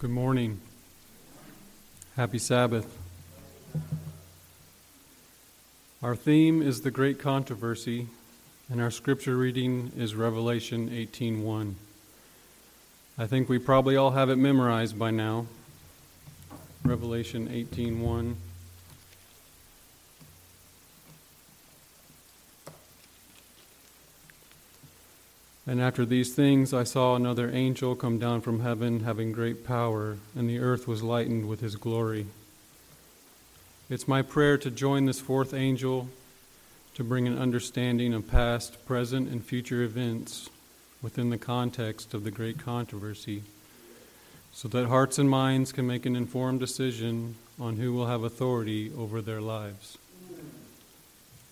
Good morning. Happy Sabbath. Our theme is the great controversy, and our scripture reading is Revelation 18:1. I think we probably all have it memorized by now. Revelation 18:1. And after these things I saw another angel come down from heaven, having great power, and the earth was lightened with his glory. It's my prayer to join this fourth angel to bring an understanding of past, present, and future events within the context of the great controversy, so that hearts and minds can make an informed decision on who will have authority over their lives.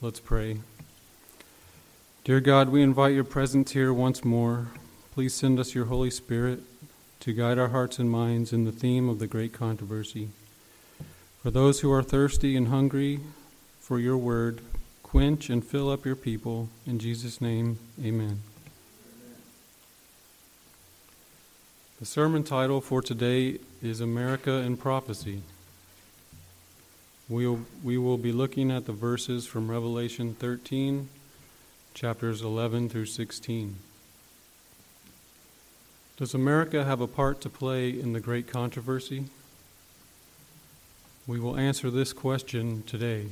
Let's pray. Dear God, we invite your presence here once more. Please send us your Holy Spirit to guide our hearts and minds in the theme of the great controversy. For those who are thirsty and hungry for your word, quench and fill up your people. In Jesus' name, amen. The sermon title for today is America in Prophecy. We'll, we will be looking at the verses from Revelation 13 chapters 11 through 16. Does America have a part to play in the great controversy? We will answer this question today.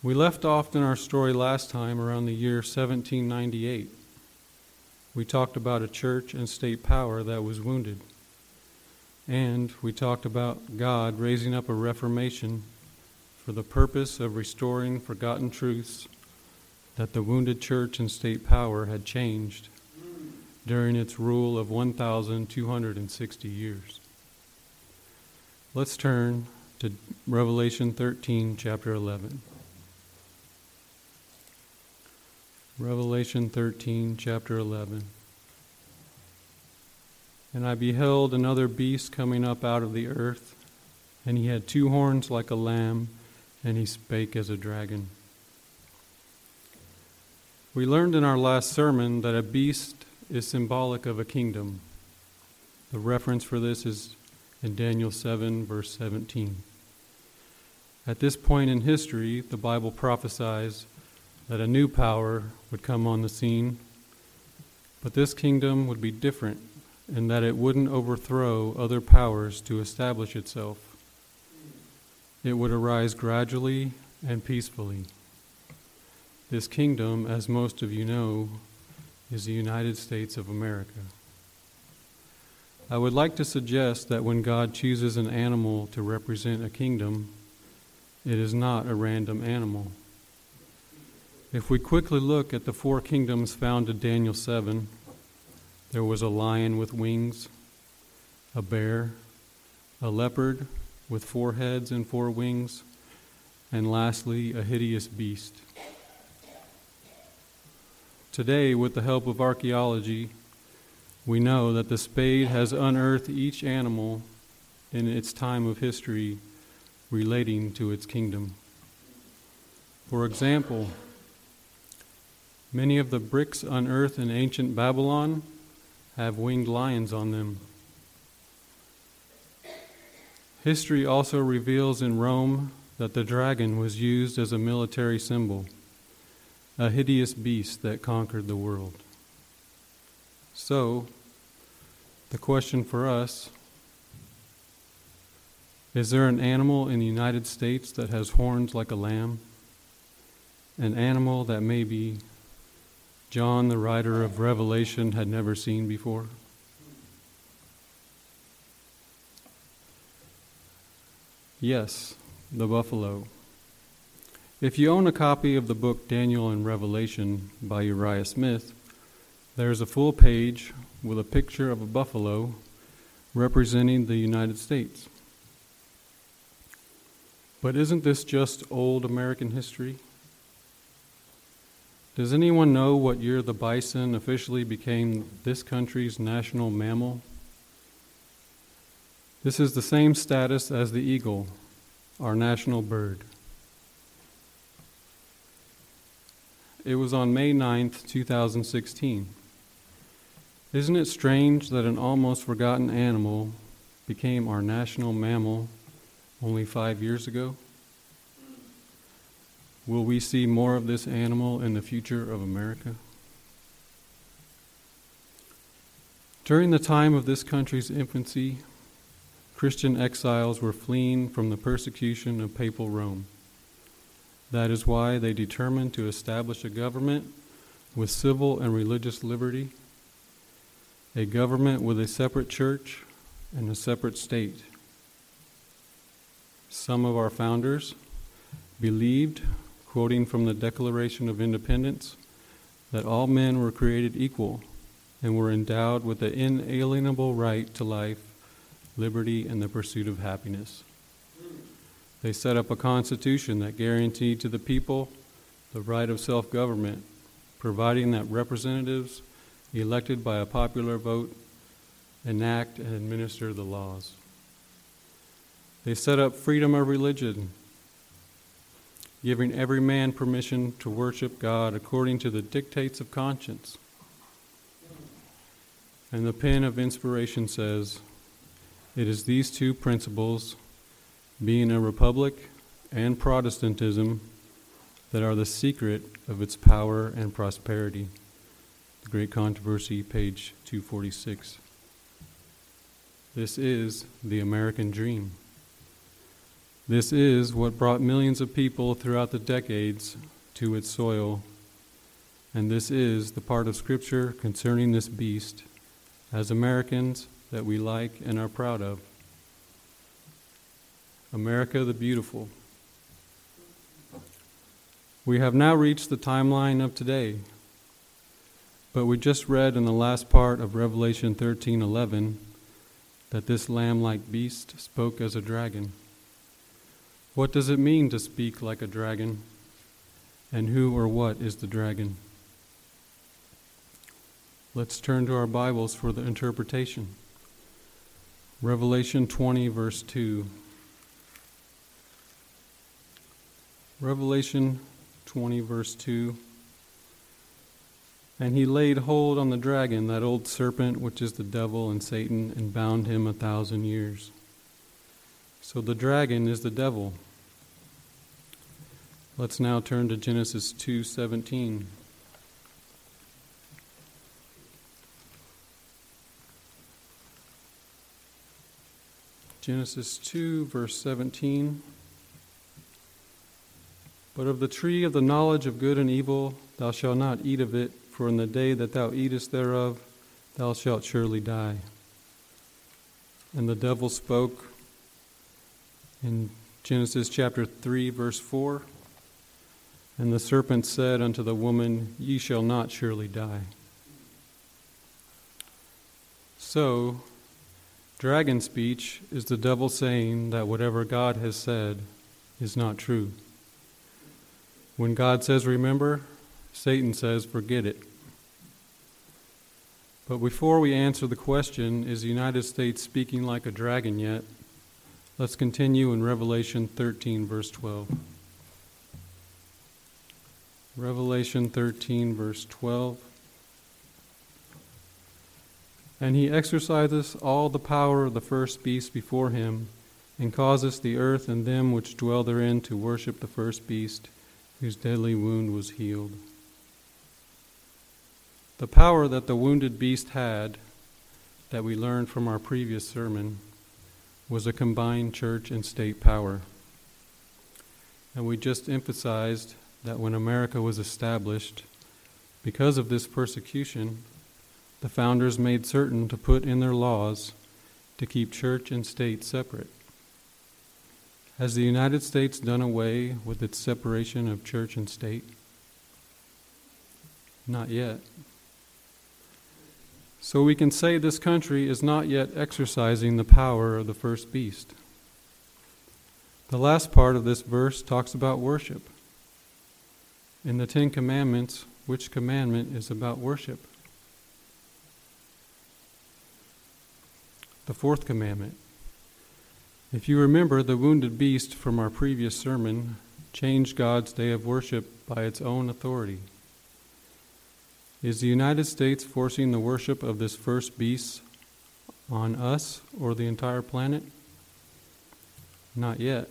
We left off in our story last time around the year 1798. We talked about a church and state power that was wounded. And we talked about God raising up a reformation for the purpose of restoring forgotten truths that the wounded church and state power had changed during its rule of 1,260 years. Let's turn to Revelation 13, chapter 11. Revelation 13, chapter 11. And I beheld another beast coming up out of the earth, and he had two horns like a lamb and he spake as a dragon. We learned in our last sermon that a beast is symbolic of a kingdom. The reference for this is in Daniel 7, verse 17. At this point in history, the Bible prophesies that a new power would come on the scene, but this kingdom would be different in that it wouldn't overthrow other powers to establish itself. It would arise gradually and peacefully. This kingdom, as most of you know, is the United States of America. I would like to suggest that when God chooses an animal to represent a kingdom, it is not a random animal. If we quickly look at the four kingdoms found in Daniel 7, there was a lion with wings, a bear, a leopard, with four heads and four wings, and lastly, a hideous beast. Today, with the help of archaeology, we know that the spade has unearthed each animal in its time of history relating to its kingdom. For example, many of the bricks unearthed in ancient Babylon have winged lions on them. History also reveals in Rome that the dragon was used as a military symbol, a hideous beast that conquered the world. So, the question for us is there an animal in the United States that has horns like a lamb? An animal that maybe John, the writer of Revelation, had never seen before? Yes, the buffalo. If you own a copy of the book Daniel and Revelation by Uriah Smith, there's a full page with a picture of a buffalo representing the United States. But isn't this just old American history? Does anyone know what year the bison officially became this country's national mammal? This is the same status as the eagle, our national bird. It was on May 9th, 2016. Isn't it strange that an almost forgotten animal became our national mammal only five years ago? Will we see more of this animal in the future of America? During the time of this country's infancy, Christian exiles were fleeing from the persecution of papal Rome. That is why they determined to establish a government with civil and religious liberty, a government with a separate church and a separate state. Some of our founders believed, quoting from the Declaration of Independence, that all men were created equal and were endowed with the inalienable right to life, liberty, and the pursuit of happiness. They set up a constitution that guaranteed to the people the right of self government, providing that representatives elected by a popular vote enact and administer the laws. They set up freedom of religion, giving every man permission to worship God according to the dictates of conscience. And the pen of inspiration says, It is these two principles, being a republic and Protestantism, that are the secret of its power and prosperity. The Great Controversy, page 246. This is the American dream. This is what brought millions of people throughout the decades to its soil. And this is the part of Scripture concerning this beast as Americans that we like and are proud of. America the Beautiful. We have now reached the timeline of today, but we just read in the last part of Revelation 13:11 that this lamb-like beast spoke as a dragon. What does it mean to speak like a dragon? And who or what is the dragon? Let's turn to our Bibles for the interpretation. Revelation 20, verse 2. Revelation 20, verse 2. And he laid hold on the dragon, that old serpent which is the devil and Satan, and bound him a thousand years. So the dragon is the devil. Let's now turn to Genesis 2:17. Genesis 2, verse 17. But of the tree of the knowledge of good and evil thou shalt not eat of it, for in the day that thou eatest thereof thou shalt surely die. And the devil spoke in Genesis chapter 3, verse 4. And the serpent said unto the woman, Ye shall not surely die. So, Dragon speech is the devil saying that whatever God has said is not true. When God says remember, Satan says forget it. But before we answer the question, is the United States speaking like a dragon yet? Let's continue in Revelation 13, verse 12. Revelation 13, verse 12. And he exerciseth all the power of the first beast before him, and causeth the earth and them which dwell therein to worship the first beast, whose deadly wound was healed. The power that the wounded beast had, that we learned from our previous sermon, was a combined church and state power. And we just emphasized that when America was established, because of this persecution, the founders made certain to put in their laws to keep church and state separate. Has the United States done away with its separation of church and state? Not yet. So we can say this country is not yet exercising the power of the first beast. The last part of this verse talks about worship. In the Ten Commandments, which commandment is about worship? The fourth commandment. If you remember, the wounded beast from our previous sermon changed God's day of worship by its own authority. Is the United States forcing the worship of this first beast on us or the entire planet? Not yet.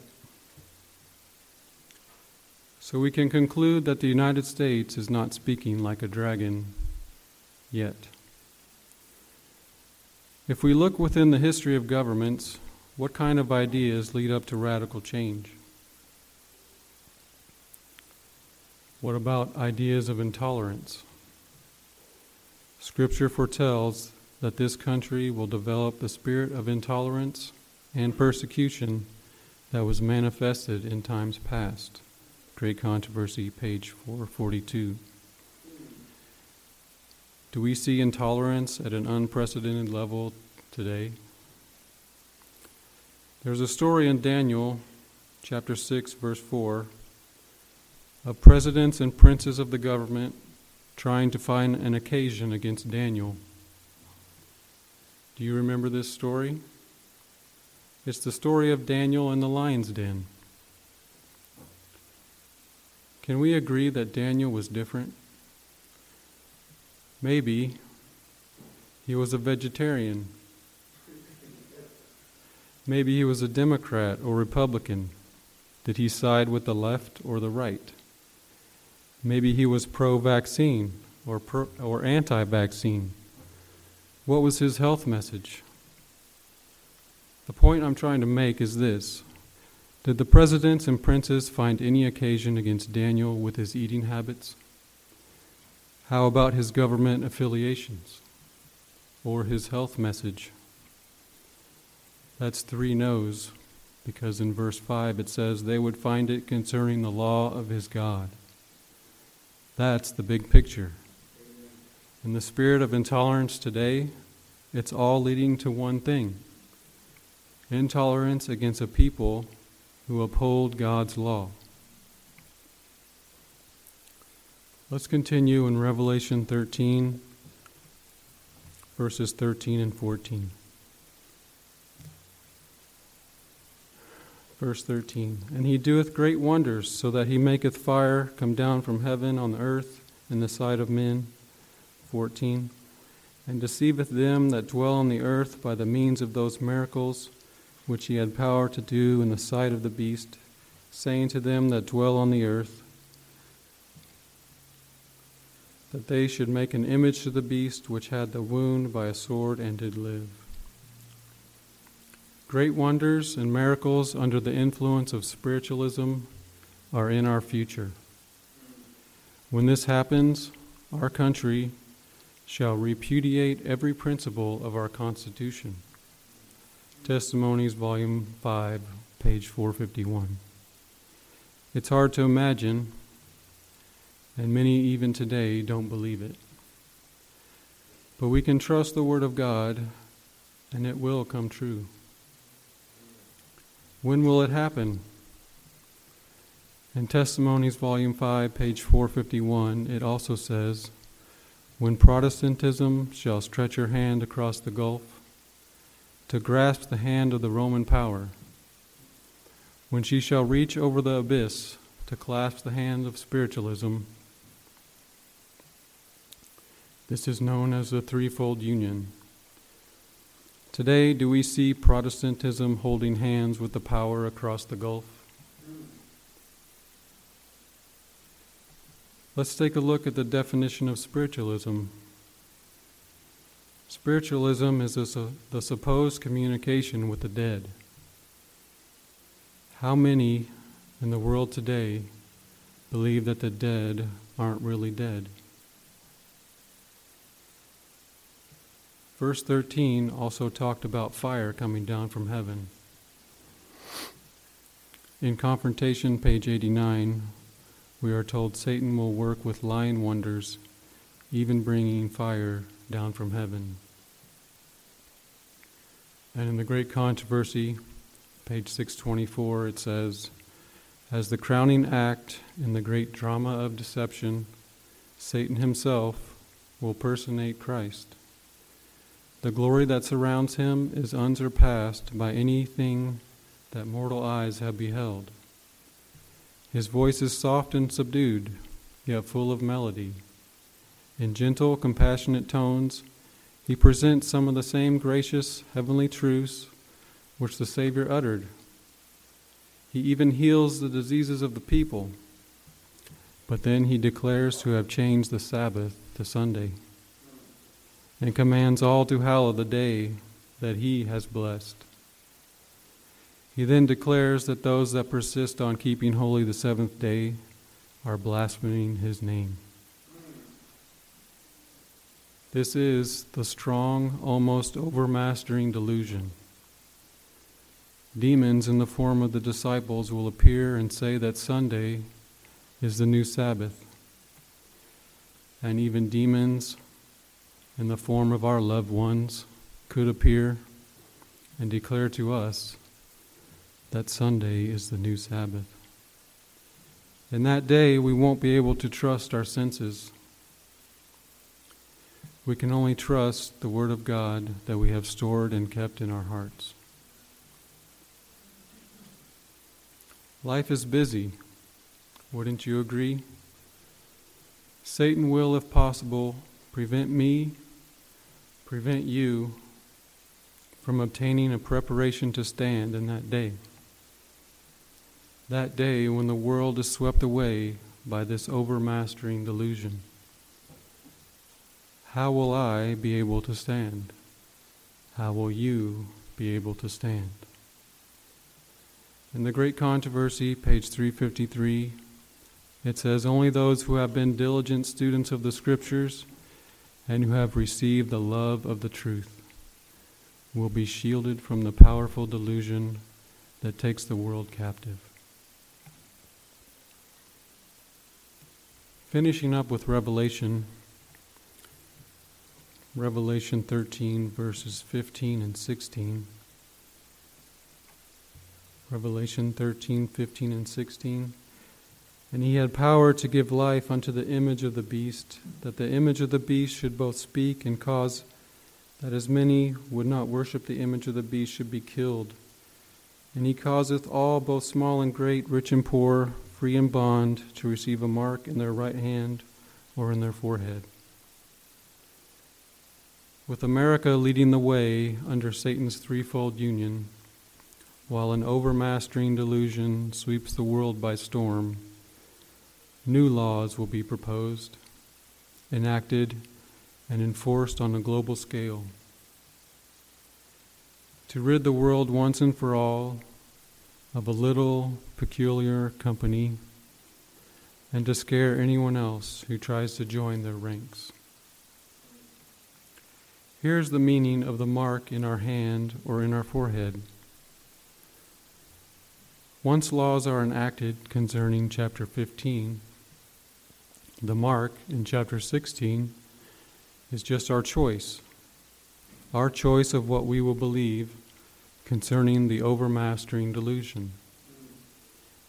So we can conclude that the United States is not speaking like a dragon yet. If we look within the history of governments, what kind of ideas lead up to radical change? What about ideas of intolerance? Scripture foretells that this country will develop the spirit of intolerance and persecution that was manifested in times past. Great Controversy, page 442. Do we see intolerance at an unprecedented level today? There's a story in Daniel chapter 6, verse 4, of presidents and princes of the government trying to find an occasion against Daniel. Do you remember this story? It's the story of Daniel and the lion's den. Can we agree that Daniel was different? Maybe he was a vegetarian. Maybe he was a Democrat or Republican. Did he side with the left or the right? Maybe he was pro vaccine or, or anti vaccine. What was his health message? The point I'm trying to make is this Did the presidents and princes find any occasion against Daniel with his eating habits? How about his government affiliations or his health message? That's three no's, because in verse 5 it says they would find it concerning the law of his God. That's the big picture. In the spirit of intolerance today, it's all leading to one thing intolerance against a people who uphold God's law. Let's continue in Revelation 13, verses 13 and 14. Verse 13 And he doeth great wonders, so that he maketh fire come down from heaven on the earth in the sight of men. 14 And deceiveth them that dwell on the earth by the means of those miracles which he had power to do in the sight of the beast, saying to them that dwell on the earth, that they should make an image to the beast which had the wound by a sword and did live. Great wonders and miracles under the influence of spiritualism are in our future. When this happens, our country shall repudiate every principle of our Constitution. Testimonies, Volume 5, page 451. It's hard to imagine, and many even today don't believe it. But we can trust the Word of God, and it will come true. When will it happen? In Testimonies, Volume 5, page 451, it also says, When Protestantism shall stretch her hand across the gulf, to grasp the hand of the Roman power. When she shall reach over the abyss to clasp the hand of spiritualism, this is known as the threefold union. Today, do we see Protestantism holding hands with the power across the gulf? Let's take a look at the definition of spiritualism Spiritualism is the supposed communication with the dead. How many in the world today believe that the dead aren't really dead? Verse 13 also talked about fire coming down from heaven. In Confrontation, page 89, we are told Satan will work with lying wonders, even bringing fire down from heaven. And in the Great Controversy, page 624, it says, As the crowning act in the great drama of deception, Satan himself will personate Christ. The glory that surrounds him is unsurpassed by anything that mortal eyes have beheld. His voice is soft and subdued, yet full of melody In gentle, compassionate tones, he presents some of the same gracious heavenly truths which the Savior uttered. He even heals the diseases of the people, but then he declares to have changed the Sabbath to Sunday and commands all to hallow the day that he has blessed. He then declares that those that persist on keeping holy the seventh day are blaspheming his name. This is the strong, almost overmastering delusion. Demons in the form of the disciples will appear and say that Sunday is the new Sabbath. And even demons in the form of our loved ones could appear and declare to us that Sunday is the new Sabbath. In that day, we won't be able to trust our senses. We can only trust the Word of God that we have stored and kept in our hearts. Life is busy. Wouldn't you agree? Satan will, if possible, prevent me, prevent you from obtaining a preparation to stand in that day that day when the world is swept away by this overmastering delusion. How will I be able to stand? How will you be able to stand? In the Great Controversy, page 353, it says, Only those who have been diligent students of the Scriptures and who have received the love of the truth will be shielded from the powerful delusion that takes the world captive. Finishing up with Revelation, Revelation 13, verses 15 and 16. Revelation 13, 15, and 16. And he had power to give life unto the image of the beast, that the image of the beast should both speak and cause that as many would not worship the image of the beast should be killed. And he causeth all, both small and great, rich and poor, free and bond, to receive a mark in their right hand or in their forehead. With America leading the way under Satan's threefold union, while an overmastering delusion sweeps the world by storm, new laws will be proposed, enacted, and enforced on a global scale. To rid the world once and for all of a little peculiar company and to scare anyone else who tries to join their ranks. Here's the meaning of the mark in our hand or in our forehead. Once laws are enacted concerning chapter 15, the mark in chapter 16 is just our choice, our choice of what we will believe concerning the overmastering delusion.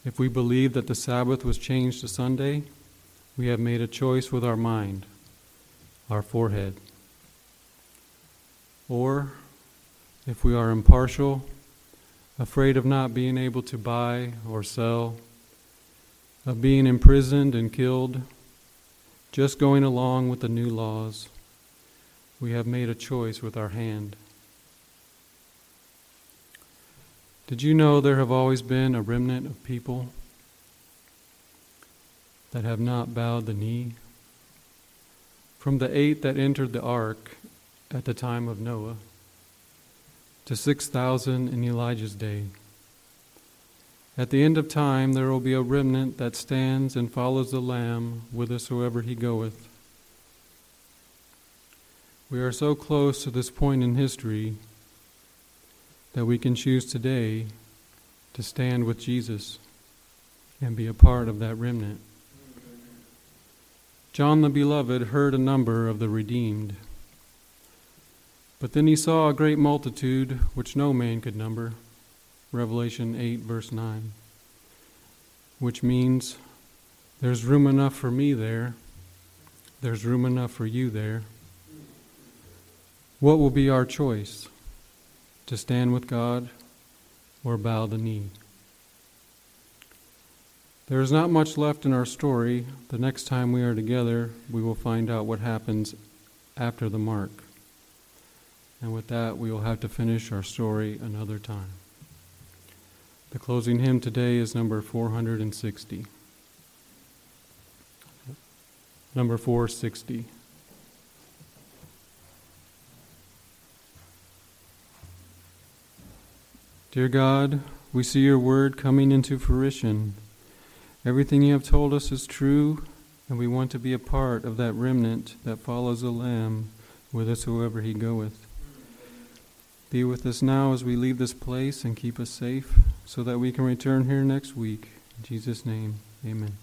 If we believe that the Sabbath was changed to Sunday, we have made a choice with our mind, our forehead. Or, if we are impartial, afraid of not being able to buy or sell, of being imprisoned and killed, just going along with the new laws, we have made a choice with our hand. Did you know there have always been a remnant of people that have not bowed the knee? From the eight that entered the ark at the time of Noah to 6,000 in Elijah's day. At the end of time, there will be a remnant that stands and follows the Lamb whithersoever he goeth. We are so close to this point in history that we can choose today to stand with Jesus and be a part of that remnant. John the Beloved heard a number of the redeemed. But then he saw a great multitude which no man could number. Revelation 8, verse 9. Which means there's room enough for me there, there's room enough for you there. What will be our choice? to stand with God or bow the knee. There is not much left in our story. The next time we are together, we will find out what happens after the mark. And with that, we will have to finish our story another time. The closing hymn today is number 460. Number 460. Dear God, we see your word coming into fruition. Everything you have told us is true, and we want to be a part of that remnant that follows the Lamb whithersoever he goeth. Be with us now as we leave this place and keep us safe so that we can return here next week. In Jesus' name, amen.